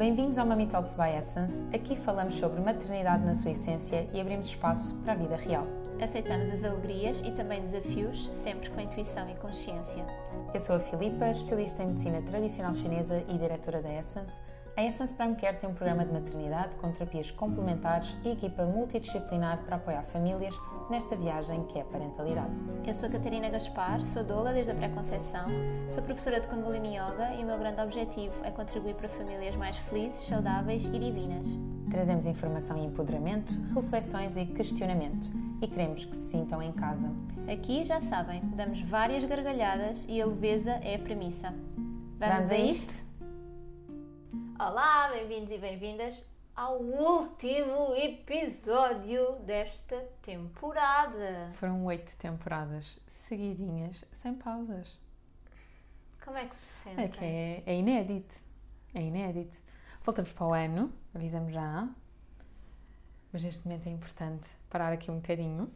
Bem-vindos ao Mami Talks by Essence. Aqui falamos sobre maternidade na sua essência e abrimos espaço para a vida real. Aceitamos as alegrias e também desafios, sempre com intuição e consciência. Eu sou a Filipa, especialista em medicina tradicional chinesa e diretora da Essence. A Essence Prime Care tem um programa de maternidade com terapias complementares e equipa multidisciplinar para apoiar famílias nesta viagem que é parentalidade. Eu sou Catarina Gaspar, sou doula desde a pré-conceição, sou professora de Kundalini Yoga e o meu grande objetivo é contribuir para famílias mais felizes, saudáveis e divinas. Trazemos informação e empoderamento, reflexões e questionamento e queremos que se sintam em casa. Aqui, já sabem, damos várias gargalhadas e a leveza é a premissa. Vamos, Vamos a isto? Olá, bem-vindos e bem-vindas ao último episódio desta temporada. Foram oito temporadas seguidinhas, sem pausas. Como é que se sente? É que é, é inédito. É inédito. Voltamos para o ano, avisamos já. Mas neste momento é importante parar aqui um bocadinho.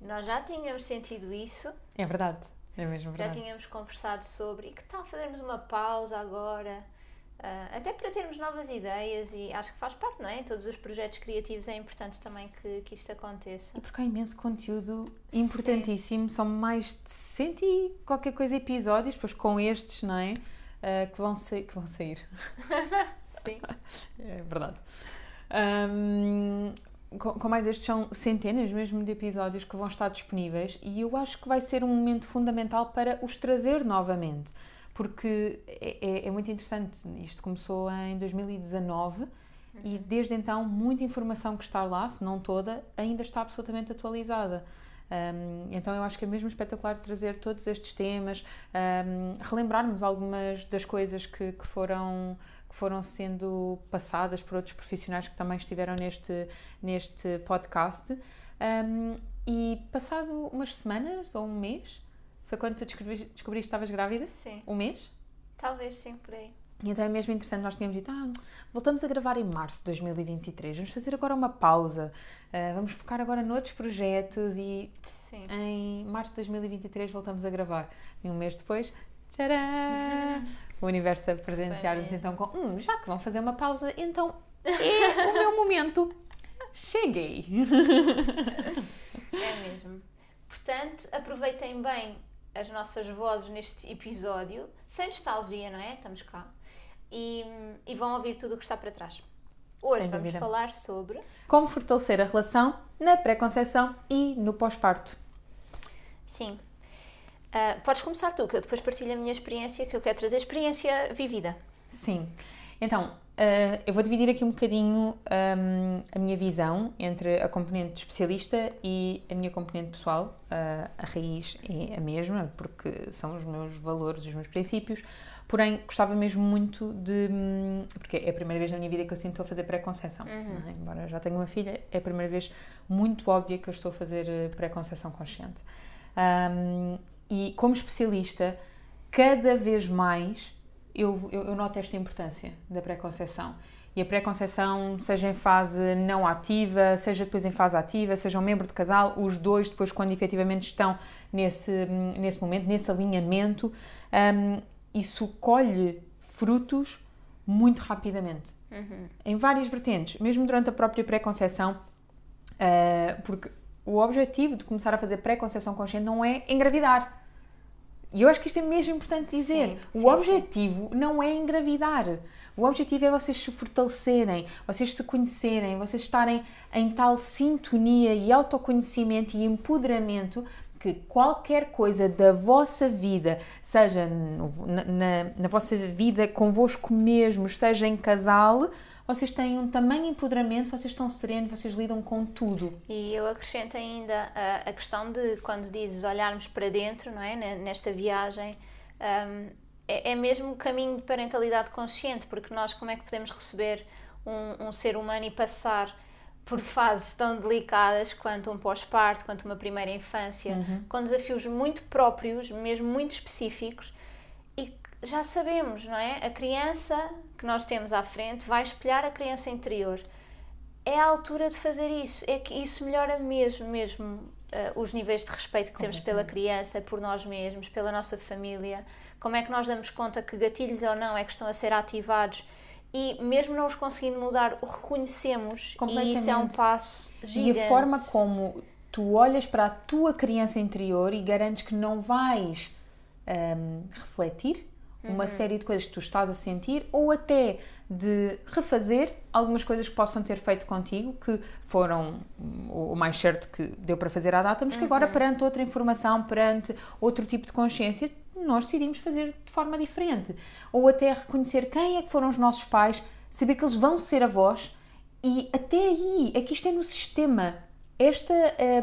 Nós já tínhamos sentido isso. É verdade, é mesmo verdade. Já tínhamos conversado sobre. E que tal fazermos uma pausa agora? Uh, até para termos novas ideias e acho que faz parte, não é? Em todos os projetos criativos é importante também que, que isto aconteça. E porque há imenso conteúdo importantíssimo, Sim. são mais de 100 e qualquer coisa episódios, depois com estes, não é? Uh, que, vão que vão sair. Sim. é verdade. Um, com, com, mais estes são centenas mesmo de episódios que vão estar disponíveis e eu acho que vai ser um momento fundamental para os trazer novamente porque é, é, é muito interessante. Isto começou em 2019 uhum. e desde então muita informação que está lá, se não toda, ainda está absolutamente atualizada. Um, então eu acho que é mesmo espetacular trazer todos estes temas, um, relembrarmos algumas das coisas que, que, foram que foram sendo passadas por outros profissionais que também estiveram neste neste podcast. Um, e passado umas semanas ou um mês, foi quando tu descobriste, descobriste que estavas grávida? Sim. Um mês? Talvez, sim, por aí. E então é mesmo interessante, nós tínhamos dito, ah, voltamos a gravar em março de 2023, vamos fazer agora uma pausa, uh, vamos focar agora noutros projetos e Sim. em março de 2023 voltamos a gravar. E um mês depois, tcharam! o universo a presentear-nos então com, hum, já que vão fazer uma pausa, então é o meu momento. Cheguei! É mesmo. Portanto, aproveitem bem as nossas vozes neste episódio, sem nostalgia, não é? Estamos cá. E, e vão ouvir tudo o que está para trás. Hoje vamos falar sobre como fortalecer a relação na pré-conceição e no pós-parto. Sim. Uh, podes começar tu, que eu depois partilho a minha experiência, que eu quero trazer experiência vivida. Sim. Então, Uh, eu vou dividir aqui um bocadinho um, a minha visão entre a componente especialista e a minha componente pessoal. Uh, a raiz é a mesma, porque são os meus valores, os meus princípios, porém gostava mesmo muito de. Porque é a primeira vez na minha vida que eu sinto a fazer pré-conceição. Uhum. É? Embora já tenha uma filha, é a primeira vez muito óbvia que eu estou a fazer eh, pré-conceição consciente. Um, e como especialista, cada vez mais eu, eu, eu noto esta importância da pré-conceição. E a pré-conceição, seja em fase não ativa, seja depois em fase ativa, seja um membro de casal, os dois depois quando efetivamente estão nesse, nesse momento, nesse alinhamento, um, isso colhe frutos muito rapidamente. Uhum. Em várias vertentes, mesmo durante a própria pré-conceição, uh, porque o objetivo de começar a fazer pré-conceição consciente não é engravidar e eu acho que isto é mesmo importante dizer. Sim, o sim, objetivo sim. não é engravidar. O objetivo é vocês se fortalecerem, vocês se conhecerem, vocês estarem em tal sintonia e autoconhecimento e empoderamento que qualquer coisa da vossa vida, seja na, na, na vossa vida convosco mesmos, seja em casal, vocês têm um tamanho empoderamento, vocês estão serenos, vocês lidam com tudo. E eu acrescento ainda a, a questão de quando dizes olharmos para dentro, não é? Nesta viagem, um, é, é, mesmo o caminho de parentalidade consciente, porque nós como é que podemos receber um, um ser humano e passar por fases tão delicadas quanto um pós-parto, quanto uma primeira infância, uhum. com desafios muito próprios, mesmo muito específicos, já sabemos, não é? A criança que nós temos à frente vai espelhar a criança interior. É a altura de fazer isso. É que isso melhora mesmo, mesmo uh, os níveis de respeito que temos pela criança, por nós mesmos, pela nossa família. Como é que nós damos conta que gatilhos ou não é que estão a ser ativados e mesmo não os conseguindo mudar, o reconhecemos e isso é um passo gigante. E a forma como tu olhas para a tua criança interior e garantes que não vais um, refletir uma uhum. série de coisas que tu estás a sentir ou até de refazer algumas coisas que possam ter feito contigo que foram o mais certo que deu para fazer à data, mas que agora uhum. perante outra informação, perante outro tipo de consciência, nós decidimos fazer de forma diferente. Ou até reconhecer quem é que foram os nossos pais, saber que eles vão ser avós e até aí, é que isto é no sistema. Esta,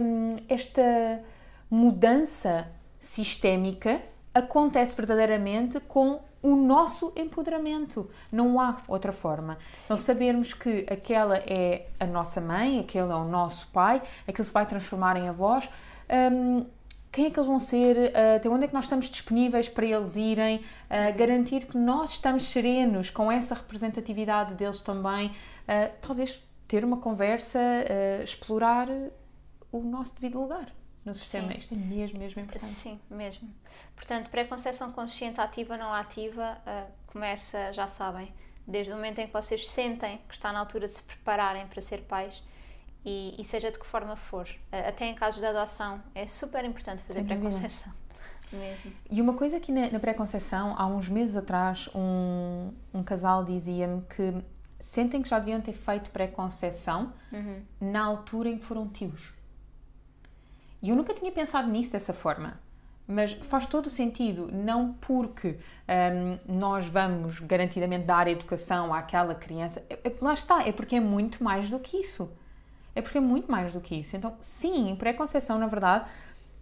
um, esta mudança sistémica acontece verdadeiramente com o nosso empoderamento. Não há outra forma. Sim. Então, sabermos que aquela é a nossa mãe, aquele é o nosso pai, aquilo se vai transformar em avós. Um, quem é que eles vão ser, uh, até onde é que nós estamos disponíveis para eles irem, uh, garantir que nós estamos serenos com essa representatividade deles também, uh, talvez ter uma conversa, explorar o nosso devido lugar no sistema. Sim. Isto é mesmo, mesmo importante. Sim, mesmo. Portanto, pré-conceição consciente ativa, não ativa, uh, começa, já sabem, desde o momento em que vocês sentem que está na altura de se prepararem para ser pais e, e seja de que forma for. Uh, até em casos de adoção, é super importante fazer pré-conceição. Mesmo. E uma coisa que na, na pré-conceição, há uns meses atrás, um, um casal dizia-me que sentem que já deviam ter feito pré-conceição uhum. na altura em que foram tios. E eu nunca tinha pensado nisso dessa forma. Mas faz todo o sentido, não porque um, nós vamos garantidamente dar educação àquela criança. É, é, lá está, é porque é muito mais do que isso. É porque é muito mais do que isso. Então, sim, pré-conceição, na verdade,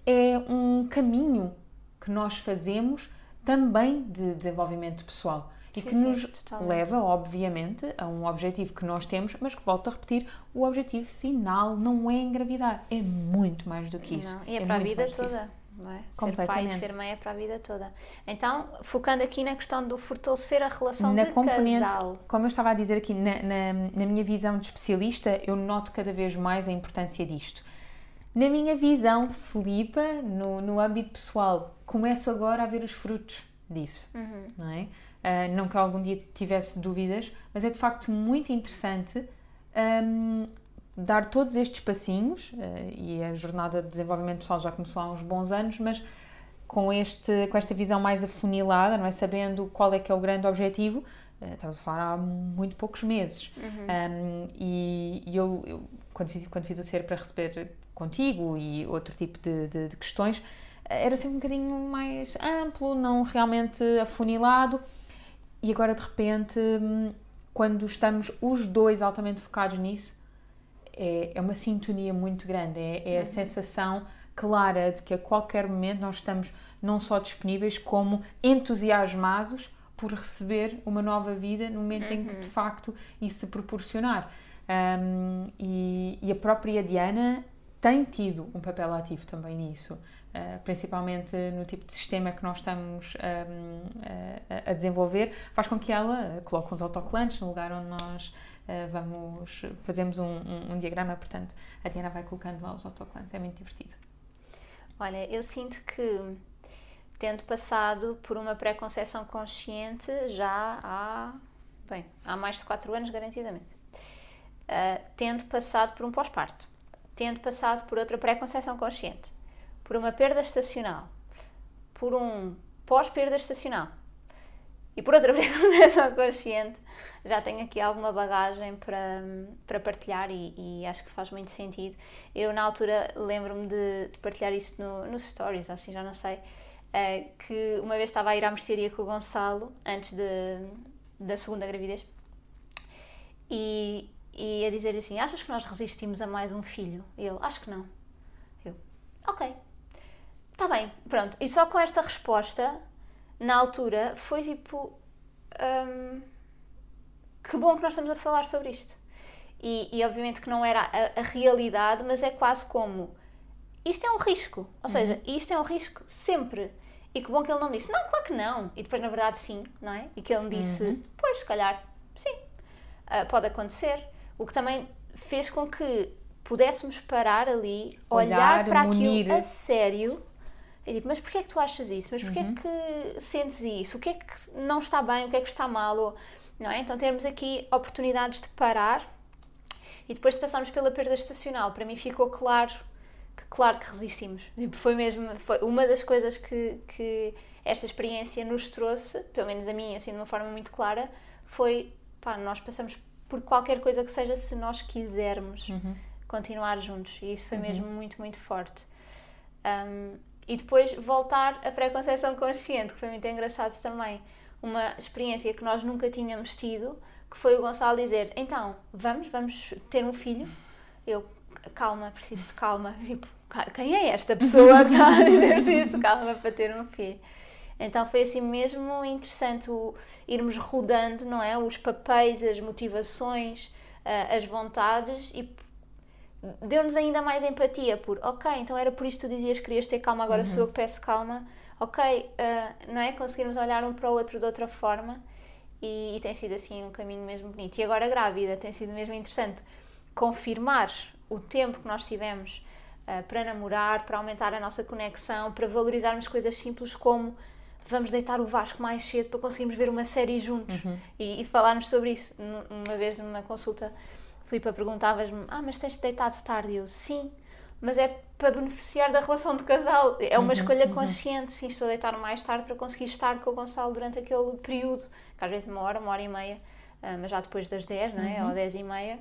é um caminho que nós fazemos também de desenvolvimento pessoal e sim, que nos leva, obviamente, a um objetivo que nós temos, mas que volto a repetir, o objetivo final não é engravidar, é muito mais do que isso. Não, e é, é para a vida toda. É? Ser pai e ser mãe é para a vida toda. Então, focando aqui na questão do fortalecer a relação na de componente, casal. Como eu estava a dizer aqui, na, na, na minha visão de especialista, eu noto cada vez mais a importância disto. Na minha visão, Filipa, no, no âmbito pessoal, começo agora a ver os frutos disso, uhum. não é? Uh, não que algum dia tivesse dúvidas, mas é de facto muito interessante um, dar todos estes passinhos, uh, e a jornada de desenvolvimento pessoal já começou há uns bons anos, mas com, este, com esta visão mais afunilada, não é? sabendo qual é que é o grande objetivo, uh, estamos a falar há muito poucos meses. Uhum. Um, e, e eu, eu, quando, fiz, quando fiz o ser para receber contigo e outro tipo de, de, de questões, era sempre um bocadinho mais amplo, não realmente afunilado e agora de repente, hum, quando estamos os dois altamente focados nisso, é, é uma sintonia muito grande, é, é a uhum. sensação clara de que a qualquer momento nós estamos não só disponíveis, como entusiasmados por receber uma nova vida no momento uhum. em que de uhum. facto isso se proporcionar. Um, e, e, a própria Diana tem tido um papel ativo também nisso. Uh, principalmente no tipo de sistema que nós estamos um, a, a, desenvolver, faz com que ela coloque uns autocolantes no lugar onde nós uh, vamos, fazemos um, um, um, diagrama, portanto a Diana vai colocando lá os autocolantes, é muito divertido. Olha, eu sinto que tendo passado por uma pré-conceição consciente já há, bem, há mais de 4 anos garantidamente, uh, tendo passado por um pós-parto, tendo passado por outra pré-conceição consciente, por uma perda estacional, por um pós-perda estacional e por outra preocupação consciente, já tenho aqui alguma bagagem para, para partilhar e, e acho que faz muito sentido. Eu, na altura, lembro-me de, de, partilhar isso no, no Stories, assim já não sei, uh, que uma vez estava a ir à mercearia com o Gonçalo, antes de, da segunda gravidez, e, e a dizer assim: Achas que nós resistimos a mais um filho? Ele: Acho que não. Eu: Ok, Está bem, pronto. E só com esta resposta, na altura, foi tipo. Hum, que bom que nós estamos a falar sobre isto. E, e obviamente que não era a, a, realidade, mas é quase como. Isto é um risco. Ou seja, uhum. isto é um risco sempre. E que bom que ele não disse, não, claro que não. E depois, na verdade, sim, não é? E que ele me disse, uhum. pois, se calhar, sim, uh, pode acontecer. O que também fez com que pudéssemos parar ali, olhar, olhar para munir. aquilo a sério é tipo, mas porquê é que tu achas isso? Mas porquê uhum. é que sentes isso? O que é que não está bem? O que é que está mal? Ou, não é? Então termos aqui oportunidades de parar e depois de passarmos pela perda estacional, para mim ficou claro que claro que resistimos. Tipo, foi mesmo, foi uma das coisas que, que esta experiência nos trouxe, pelo menos a mim, assim, de uma forma muito clara, foi, pá, nós passamos por qualquer coisa que seja se nós quisermos uhum. continuar juntos. E isso foi uhum. mesmo muito, muito forte. Um, e depois voltar à pré-conceição consciente, que foi muito engraçado também. Uma experiência que nós nunca tínhamos tido, que foi o Gonçalo dizer: Então, vamos, vamos ter um filho. Eu, calma, preciso de calma. Tipo, quem é esta pessoa que está a dizer preciso de calma para ter um filho? Então foi assim mesmo interessante o, irmos rodando, não é? Os papéis, as motivações, uh, as vontades e deu-nos ainda mais empatia por, ok, então era por isso que tu dizias que querias ter calma, agora uhum. sou eu que peço calma. Ok, uh, não é? Conseguirmos olhar um para o outro de outra forma e, e tem sido assim um caminho mesmo bonito. E agora grávida, tem sido mesmo interessante confirmar o tempo que nós tivemos uh, para namorar, para aumentar a nossa conexão, para valorizarmos coisas simples como vamos deitar o Vasco mais cedo para conseguirmos ver uma série juntos uhum. e, e falarmos sobre isso. Uma vez numa consulta, Filipa perguntavas-me: Ah, mas tens deitado tarde? E eu, sim, mas é para beneficiar da relação de casal. É uma uhum, escolha uhum. consciente. Sim, estou a deitar mais tarde para conseguir estar com o Gonçalo durante aquele período, que às vezes uma hora, uma hora e meia, ah, mas já depois das 10, não é? Uhum. Ou 10 e meia.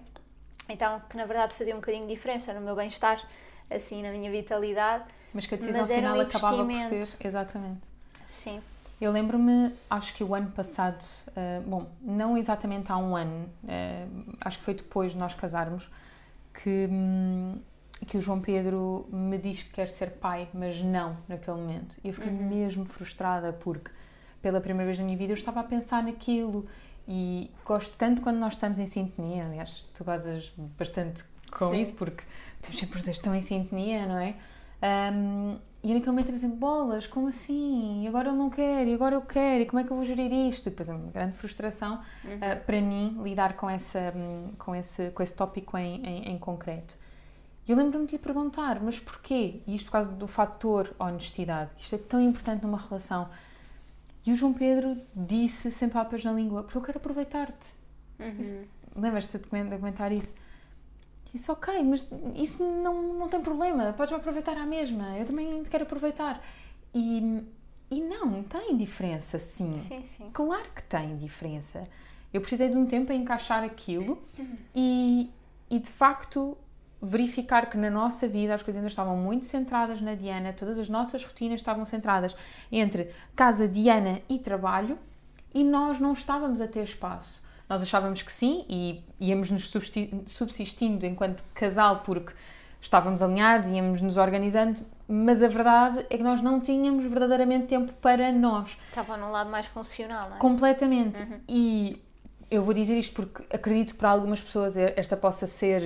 Então, que na verdade fazia um bocadinho de diferença no meu bem-estar, assim, na minha vitalidade. Mas que a decisão mas final um acabava por ser, exatamente. Sim. Eu lembro-me, acho que o ano passado, uh, bom, não exatamente há um ano, uh, acho que foi depois de nós casarmos, que, um, que o João Pedro me diz que quer ser pai, mas não naquele momento. E eu fiquei uhum. mesmo frustrada porque, pela primeira vez na minha vida, eu estava a pensar naquilo e gosto tanto quando nós estamos em sintonia. Aliás, tu gozas bastante com Sim. isso porque estamos sempre os dois tão em sintonia, não é? Um, e naquele momento eu pensei, bolas, como assim? E agora ele não quer, e agora eu quero, e como é que eu vou gerir isto? E depois é uma grande frustração uhum. uh, para mim lidar com, essa, um, com, esse, com esse tópico em, em, em concreto. E eu lembro-me de lhe perguntar, mas porquê? E isto por causa do fator honestidade. Isto é tão importante numa relação. E o João Pedro disse sem papas na língua, porque eu quero aproveitar-te. Uhum. Lembras-te de comentar isso? Isso ok, mas isso não, não tem problema, podes aproveitar à mesma, eu também te quero aproveitar. E, e não, tem diferença, sim. Sim, sim. Claro que tem diferença. Eu precisei de um tempo a encaixar aquilo uhum. e, e de facto verificar que na nossa vida as coisas ainda estavam muito centradas na Diana, todas as nossas rotinas estavam centradas entre casa, Diana e trabalho e nós não estávamos a ter espaço. Nós achávamos que sim e íamos nos subsistindo enquanto casal porque estávamos alinhados, íamos nos organizando, mas a verdade é que nós não tínhamos verdadeiramente tempo para nós. Estava num lado mais funcional, não é? Completamente. Uhum. E eu vou dizer isto porque acredito que para algumas pessoas esta possa ser,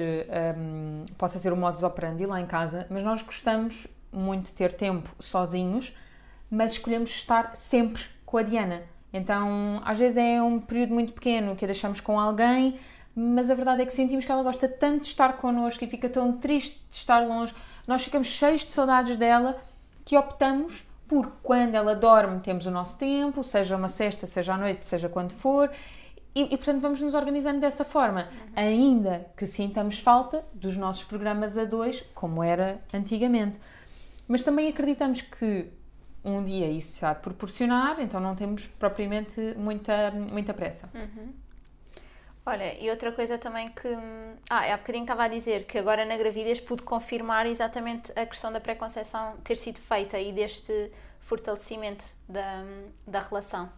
um, possa ser o modus operandi lá em casa, mas nós gostamos muito de ter tempo sozinhos, mas escolhemos estar sempre com a Diana. Então, às vezes é um período muito pequeno que a deixamos com alguém, mas a verdade é que sentimos que ela gosta tanto de estar connosco e fica tão triste de estar longe. Nós ficamos cheios de saudades dela que optamos por quando ela dorme, temos o nosso tempo, seja uma sexta, seja à noite, seja quando for, e, e, portanto vamos nos organizando dessa forma, uhum. ainda que sintamos falta dos nossos programas a dois, como era antigamente. Mas também acreditamos que um dia isso se há de proporcionar, então não temos propriamente muita, muita pressa. Uhum. Olha, e outra coisa também que. Ah, há bocadinho estava a dizer que agora na gravidez pude confirmar exatamente a questão da pré-conceição ter sido feita e deste fortalecimento da, da relação.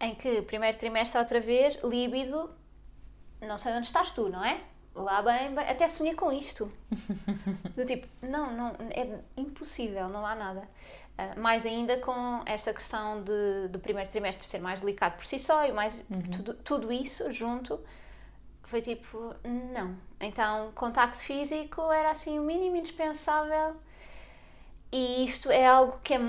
Em que, primeiro trimestre, outra vez, líbido, não sei onde estás tu, não é? Lá bem, bem até sonhei com isto. Do tipo, não, não, é impossível, não há nada. Ah, mais ainda com esta questão de, do primeiro trimestre ser mais delicado por si só e mais uhum. tudo, tudo isso junto foi tipo, não. Então, contacto físico era assim o mínimo indispensável e isto é algo que é,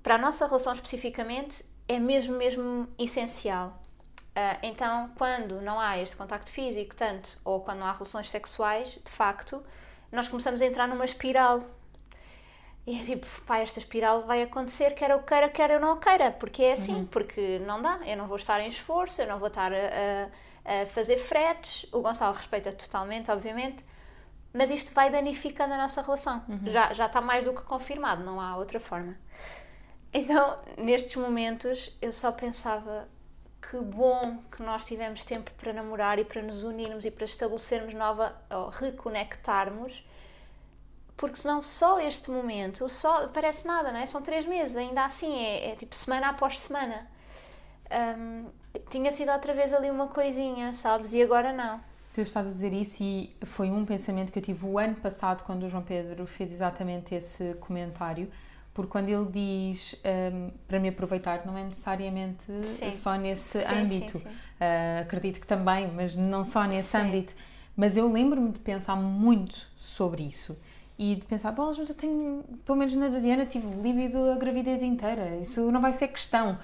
para a nossa relação especificamente é mesmo, mesmo essencial. Uh, então, quando não há este contacto físico, tanto, ou quando não há relações sexuais, de facto, nós começamos a entrar numa espiral E é tipo, pá, esta espiral vai acontecer, quer eu queira, quer eu não queira, porque é assim, Uhum. porque não dá, eu não vou estar em esforço, eu não vou estar a, a- fazer fretes, o Gonçalo respeita totalmente, obviamente, mas isto vai danificando a nossa relação. Uhum. Já, já está mais do que confirmado, não há outra forma. Então, nestes momentos, eu só pensava que bom que nós tivemos tempo para namorar e para nos unirmos e para estabelecermos nova, ou reconectarmos, porque senão só este momento, só parece nada, não é? São três meses, ainda assim, é, é tipo semana após semana. Hum, tinha sido outra vez ali uma coisinha, sabes? E agora não. Tu estás a dizer isso e foi um pensamento que eu tive o ano passado quando o João Pedro fez exatamente esse comentário, porque quando ele diz hum, para me aproveitar, não é necessariamente Sim. só nesse Sim, âmbito. sim. Ah, acredito que também, mas não só nesse âmbito. Mas eu lembro-me de pensar muito sobre isso e de pensar, bolas, mas eu tenho, pelo menos na da Diana, tive líbido a gravidez inteira, isso não vai ser questão.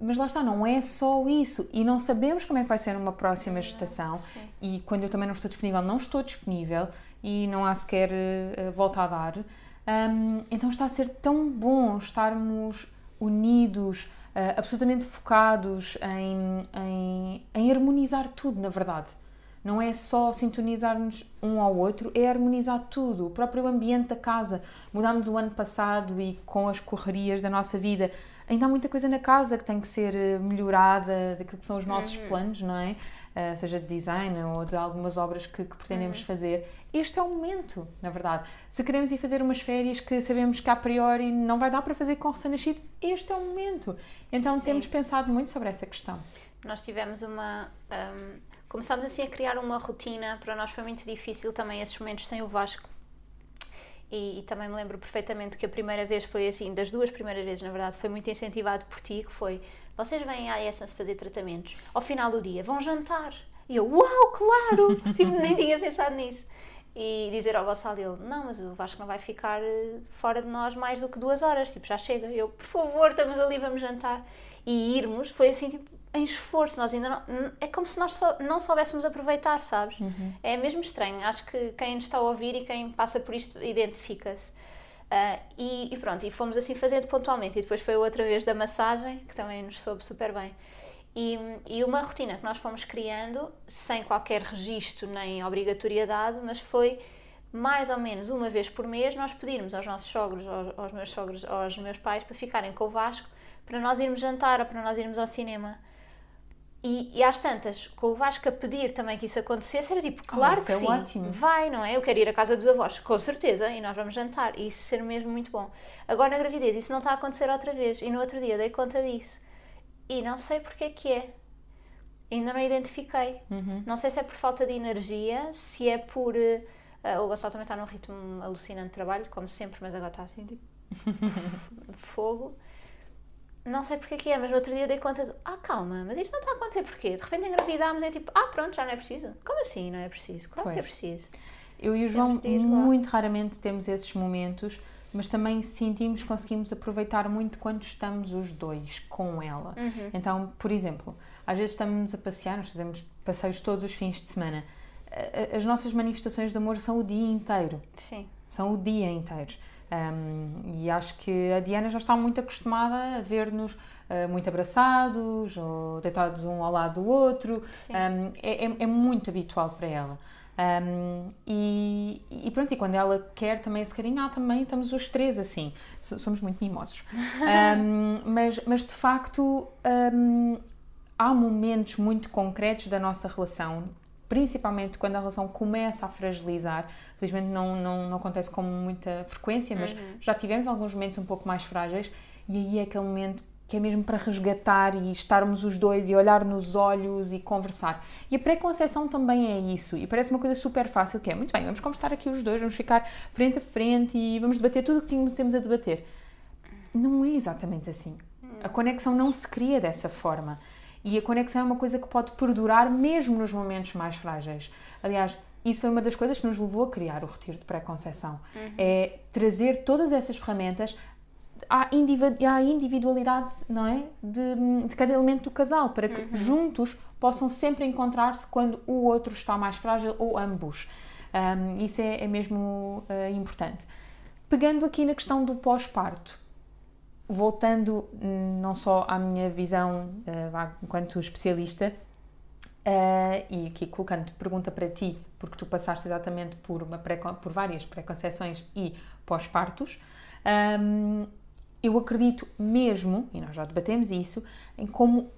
Mas lá está, não é só isso. E não sabemos como é que vai ser numa próxima gestação. sim. E quando eu também não estou disponível, não estou disponível e não há sequer eh, volta a dar. Hum, então está a ser tão bom estarmos unidos, eh, absolutamente focados em, em, em harmonizar tudo, na verdade. Não é só sintonizar-nos um ao outro, é harmonizar tudo. O próprio ambiente da casa. Mudámos o ano passado e com as correrias da nossa vida, ainda há muita coisa na casa que tem que ser eh, melhorada, daquilo que são os nossos planos, não é? Uh, seja de design ou de algumas obras que, que pretendemos fazer. Este é o momento, na verdade. Se queremos ir fazer umas férias que sabemos que a priori não vai dar para fazer com recém-nascido, este é o momento. Então Sim. temos pensado muito sobre essa questão. Nós tivemos uma. hum, começámos assim a criar uma rotina. Para nós foi muito difícil também esses momentos sem o Vasco. E, e também me lembro perfeitamente que a primeira vez foi assim, das duas primeiras vezes, na verdade, foi muito incentivado por ti, que foi vocês vêm à Essence fazer tratamentos, ao final do dia vão jantar. E eu, uau, claro! tipo, nem tinha pensado nisso. E dizer ao Gonçalo, ele, não, mas o Vasco não vai ficar eh, fora de nós mais do que duas horas, tipo, já chega. Eu, por favor, estamos ali, vamos jantar. E irmos foi assim, tipo, em esforço. Nós ainda não. É como se nós só, não soubéssemos aproveitar, sabes? É mesmo estranho. Acho que quem nos está a ouvir e quem passa por isto identifica-se. Ah, e, e pronto, e fomos assim fazendo pontualmente. E depois foi outra vez da massagem, que também nos soube super bem. E, e uma rotina que nós fomos criando, sem qualquer registro nem obrigatoriedade, mas foi mais ou menos uma vez por mês nós pedirmos aos nossos sogros, aos, aos meus sogros, aos meus pais, para ficarem com o Vasco, para nós irmos jantar ou para nós irmos ao cinema. E, e às tantas, com o Vasco a pedir também que isso acontecesse, era tipo, claro isso que é sim, ótimo. vai, não é? Eu quero ir à casa dos avós, com certeza, e nós vamos jantar, e isso ser mesmo muito bom. Agora na gravidez, isso não está a acontecer outra vez, e no outro dia dei conta disso. E não sei porque é que é. Ainda não identifiquei. Não sei se é por falta de energia, se é por. ah, o Gonçalo também está num ritmo alucinante de trabalho, como sempre, mas agora está assim, tipo. fogo. Não sei porque é que é, mas no outro dia dei conta do. Ah, calma, mas isto não está a acontecer porquê? De repente engravidámos e é tipo, ah, pronto, já não é preciso. Como assim não é preciso? Claro que é Pois. preciso. Eu e o João ir lá. muito raramente temos esses momentos, mas também sentimos, conseguimos aproveitar muito quando estamos os dois com ela. Uhum. Então, por exemplo, às vezes estamos a passear, nós fazemos passeios todos os fins de semana. As nossas manifestações de amor são o dia inteiro. Sim. São o dia inteiro. Um, e acho que a Diana já está muito acostumada a ver-nos uh, muito abraçados ou deitados um ao lado do outro. Um, é, é- é muito habitual para ela. Um, e, e pronto, e quando ela quer também esse carinho, ah, também estamos os três assim. So- Somos muito mimosos. Mas, mas de facto, há momentos muito concretos da nossa relação, principalmente quando a relação começa a fragilizar. Felizmente não, não, não acontece com muita frequência, mas já tivemos alguns momentos um pouco mais frágeis, e aí é aquele momento que é mesmo para resgatar e estarmos os dois e olhar nos olhos e conversar. E a pré-conceição também é isso, e parece uma coisa super fácil, que é, muito bem, vamos conversar aqui os dois, vamos ficar frente a frente e vamos debater tudo o que temos a debater. Não é exatamente assim. A conexão não se cria dessa forma. E a conexão é uma coisa que pode perdurar mesmo nos momentos mais frágeis. Aliás, isso foi uma das coisas que nos levou a criar o retiro de pré-conceição. É trazer todas essas ferramentas à, indivi- à individualidade não é? de, de cada elemento do casal, para que juntos possam sempre encontrar-se quando o outro está mais frágil ou ambos. Um, isso é, é mesmo uh, importante. pegando aqui na questão do pós-parto, voltando hum, não só à minha visão uh, enquanto especialista, uh, e aqui colocando pergunta para ti, porque tu passaste exatamente por, uma pré, por várias pré-conceições e pós-partos, um, eu acredito mesmo, e nós já debatemos isso, em como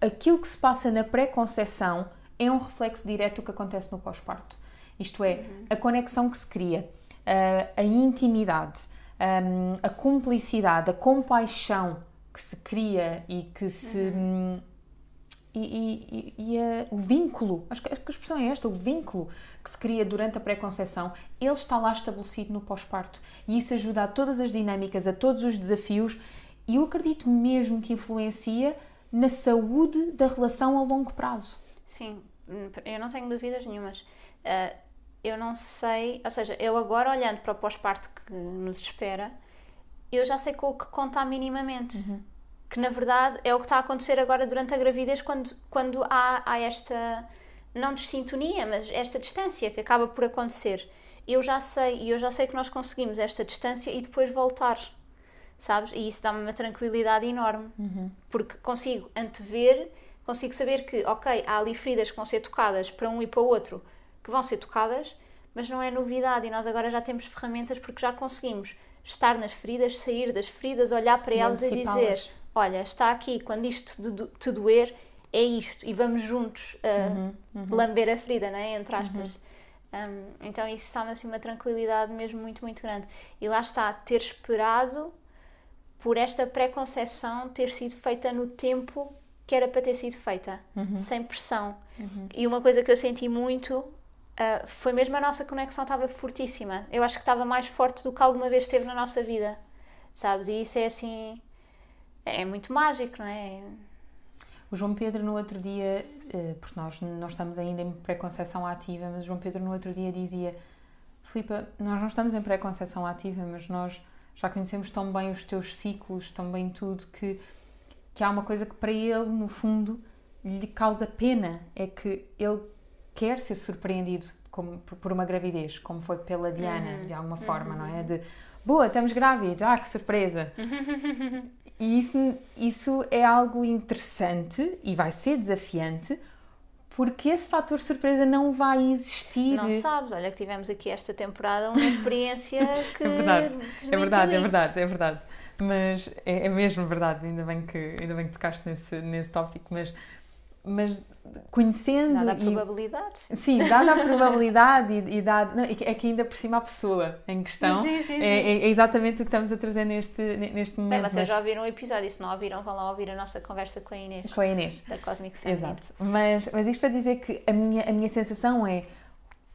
aquilo que se passa na pré-conceição é um reflexo direto do que acontece no pós-parto. Isto é, uhum. a conexão que se cria, uh, a intimidade, um, a cumplicidade, a compaixão que se cria e que se. Uhum. E, e, e a, o vínculo, acho que, acho que a expressão é esta, o vínculo que se cria durante a pré-conceição, ele está lá estabelecido no pós-parto. E isso ajuda a todas as dinâmicas, a todos os desafios, e eu acredito mesmo que influencia na saúde da relação a longo prazo. Sim, eu não tenho dúvidas nenhumas. Uh, eu não sei, ou seja, eu agora olhando para o pós-parto que nos espera, eu já sei com o que contar minimamente. Uhum. Que na verdade é o que está a acontecer agora durante a gravidez, quando, quando há, há esta, não desintonia, mas esta distância que acaba por acontecer. Eu já sei, e eu já sei que nós conseguimos esta distância e depois voltar, sabes? E isso dá-me uma tranquilidade enorme, uhum. porque consigo antever, consigo saber que, ok, há ali feridas que vão ser tocadas para um e para o outro que vão ser tocadas, mas não é novidade e nós agora já temos ferramentas porque já conseguimos estar nas feridas, sair das feridas, olhar para elas e dizer: Olha, está aqui, quando isto te doer, é isto, e vamos juntos uh, uhum, uhum. lamber a ferida, não é? Entre aspas. Uhum. Um, então isso está-me assim uma tranquilidade mesmo muito, muito grande. E lá está, ter esperado por esta pré-conceição ter sido feita no tempo que era para ter sido feita, uhum. sem pressão. Uhum. E uma coisa que eu senti muito uh, foi mesmo a nossa conexão estava fortíssima. Eu acho que estava mais forte do que alguma vez esteve na nossa vida, sabes? E isso é assim. É muito mágico, não é? O João Pedro no outro dia, uh, porque nós não estamos ainda em pré-conceição ativa, mas o João Pedro no outro dia dizia: Filipa, nós não estamos em pré-conceição ativa, mas nós já conhecemos tão bem os teus ciclos, tão bem tudo, que, que há uma coisa que para ele, no fundo, lhe causa pena: é que ele quer ser surpreendido como, por uma gravidez, como foi pela Diana, uhum. de alguma forma, uhum. não é? De boa, estamos grávidos, ah, que surpresa! e isso, isso é algo interessante e vai ser desafiante porque esse fator surpresa não vai existir. Não sabes, olha que tivemos aqui esta temporada uma experiência que. é verdade, é verdade, é verdade, é verdade. Mas é, é, mesmo verdade, ainda bem que, ainda bem que tocaste nesse, nesse tópico, mas mas conhecendo. Dada a probabilidade. E, sim, dada a probabilidade e, e dado. Não, é que ainda por cima a pessoa em questão sim, sim, sim. É, é, exatamente o que estamos a trazer neste, neste momento. Bem, vocês mas... já ouviram o episódio, se não ouviram, vão lá ouvir a nossa conversa com a Inês. Com a Inês. Da Cosmic Family. Exato. Mas, mas isto para dizer que a minha, a minha sensação é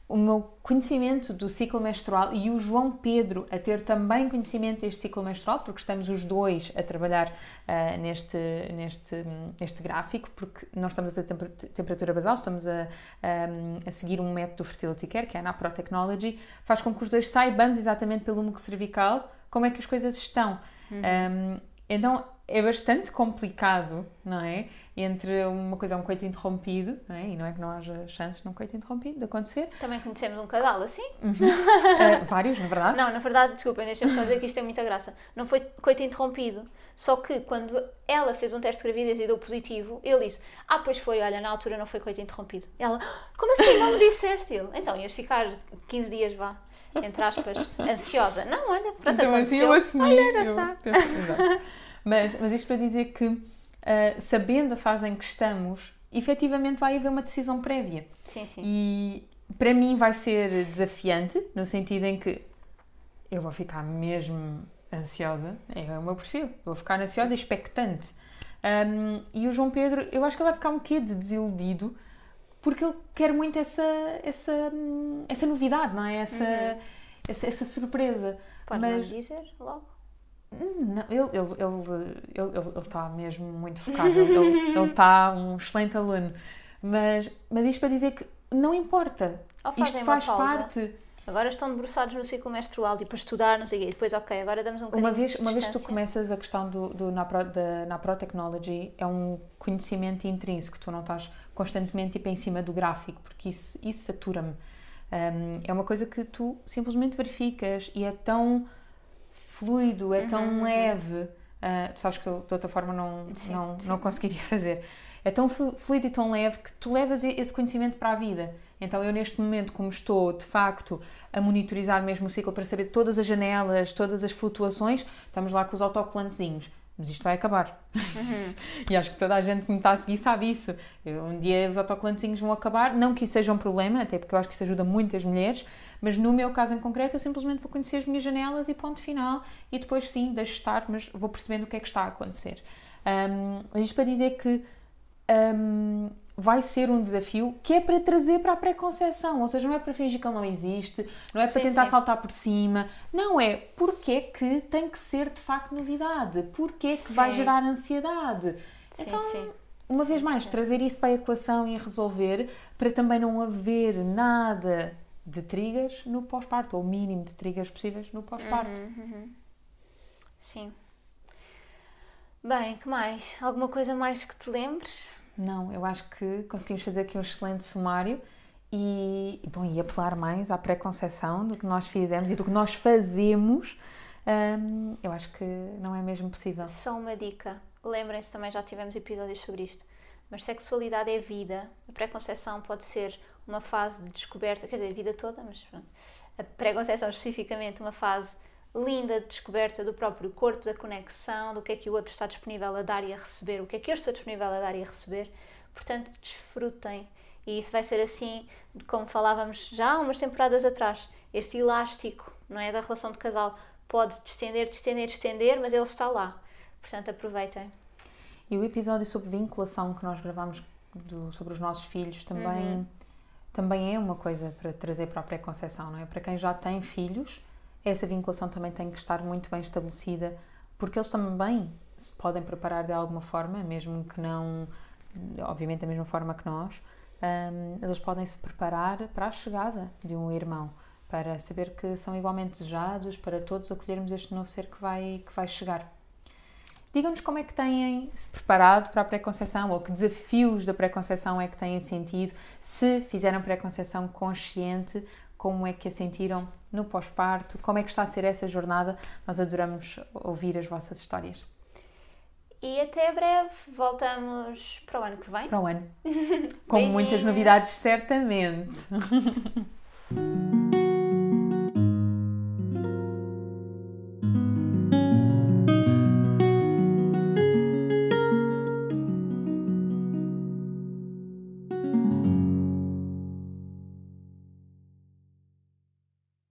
o meu conhecimento do ciclo menstrual e o João Pedro a ter também conhecimento deste ciclo menstrual, porque estamos os dois a trabalhar uh, neste, neste, neste gráfico, porque nós estamos a fazer temperatura basal, estamos a, a, a, seguir um método fertility care, que é a Napro Technology, faz com que os dois saibamos exatamente pelo muco cervical como é que as coisas estão. Uhum. Um, então é bastante complicado, não é? Entre uma coisa, um coito interrompido, não é? E não é que não haja chances num coito interrompido de acontecer. Também conhecemos um casal assim? Uhum. uh, vários, na verdade. Não, na verdade, desculpem, deixem-me só dizer que isto tem muita graça. Não foi coito interrompido. Só que quando ela fez um teste de gravidez e deu positivo, ele disse: Ah, pois foi, olha, na altura não foi coito interrompido. Ela: Como assim? Não me disseste? Ele: Então, ias ficar 15 dias, vá entre aspas, ansiosa. Não, olha, pronto, então, aconteceu. Assim, eu assumi, olha, já eu está. Mas, mas isto para dizer que, uh, sabendo a fase em que estamos, efetivamente vai haver uma decisão prévia. Sim, sim. E para mim vai ser desafiante, no sentido em que eu vou ficar mesmo ansiosa, é o meu perfil, vou ficar ansiosa e expectante. Um, e o João Pedro, eu acho que ele vai ficar um quê de desiludido, porque ele quer muito essa, essa, essa novidade, não é? Essa, uhum. essa, essa, surpresa. Pode Mas... dizer logo? Não, ele, ele, ele, ele, ele está mesmo muito focado, ele, ele está um excelente aluno. Mas, mas isto para dizer que não importa. Isto faz parte. Agora estão debruçados no ciclo menstrual, tipo a estudar, não sei o quê. Depois, ok, agora damos um bocadinho uma vez, Uma vez que tu começas a questão do, do Napro, da Napro Technology, é um conhecimento intrínseco. Tu não estás constantemente tipo, em cima do gráfico, porque isso, isso satura-me. Um, é uma coisa que tu simplesmente verificas e é tão fluido, é tão leve. Uh, tu sabes que eu de outra forma não, Sim, não, sim. não conseguiria fazer. É tão flu- fluido e tão leve que tu levas esse conhecimento para a vida. Então eu neste momento, como estou de facto a monitorizar mesmo o ciclo para saber todas as janelas, todas as flutuações, estamos lá com os autocolantezinhos. Mas isto vai acabar. e acho que toda a gente que me está a seguir sabe isso. Um dia os autocolantezinhos vão acabar, não que isso seja um problema, até porque eu acho que isso ajuda muitas mulheres, mas no meu caso em concreto eu simplesmente vou conhecer as minhas janelas e ponto final, e depois sim, deixo estar, mas vou percebendo o que é que está a acontecer. Um, isto para dizer que um, vai ser um desafio que é para trazer para a pré-conceição, ou seja, não é para fingir que ele não existe, não é para Sim, tentar sim. saltar por cima, não é porque é que tem que ser de facto novidade, porque é que vai Sim. gerar ansiedade. Sim, Então, sim. uma vez mais, trazer isso para a equação e resolver para também não haver nada de triggers no pós-parto, ou o mínimo de triggers possíveis no pós-parto. Uhum. Sim. Bem, que mais? Alguma coisa mais que te lembres? Não, eu acho que conseguimos fazer aqui um excelente sumário e, bom, e apelar mais à pré-conceição do que nós fizemos e do que nós fazemos. Eu acho que não é mesmo possível. Só uma dica. Lembrem-se também, já tivemos episódios sobre isto. Mas sexualidade é vida. A pré-conceição pode ser uma fase de descoberta, quer dizer, a vida toda, mas pronto. A pré-conceição especificamente uma fase linda de descoberta do próprio corpo, da conexão, do que é que o outro está disponível a dar e a receber, o que é que eu estou disponível a dar e a receber. Portanto, desfrutem. E isso vai ser assim, como falávamos já há umas temporadas atrás. Este elástico, não é? Da relação de casal pode distender, distender, distender, mas ele está lá. Portanto, aproveitem. E o episódio sobre vinculação que nós gravamos do- sobre os nossos filhos também, também é uma coisa para trazer para a pré-conceição, não é? Para quem já tem filhos, essa vinculação também tem que estar muito bem estabelecida, porque eles também se podem preparar de alguma forma, mesmo que não, obviamente, da mesma forma que nós, hum, eles podem se preparar para a chegada de um irmão, para saber que são igualmente desejados, para todos acolhermos este novo ser que vai, que vai chegar. Digam-nos como é que têm se preparado para a pré-conceição ou que desafios da pré-conceição é que têm sentido. Se fizeram pré-conceição consciente, como é que a sentiram no pós-parto? Como é que está a ser essa jornada? Nós adoramos ouvir as vossas histórias. E até breve. Voltamos para o ano que vem. Para o ano. Com muitas novidades, certamente.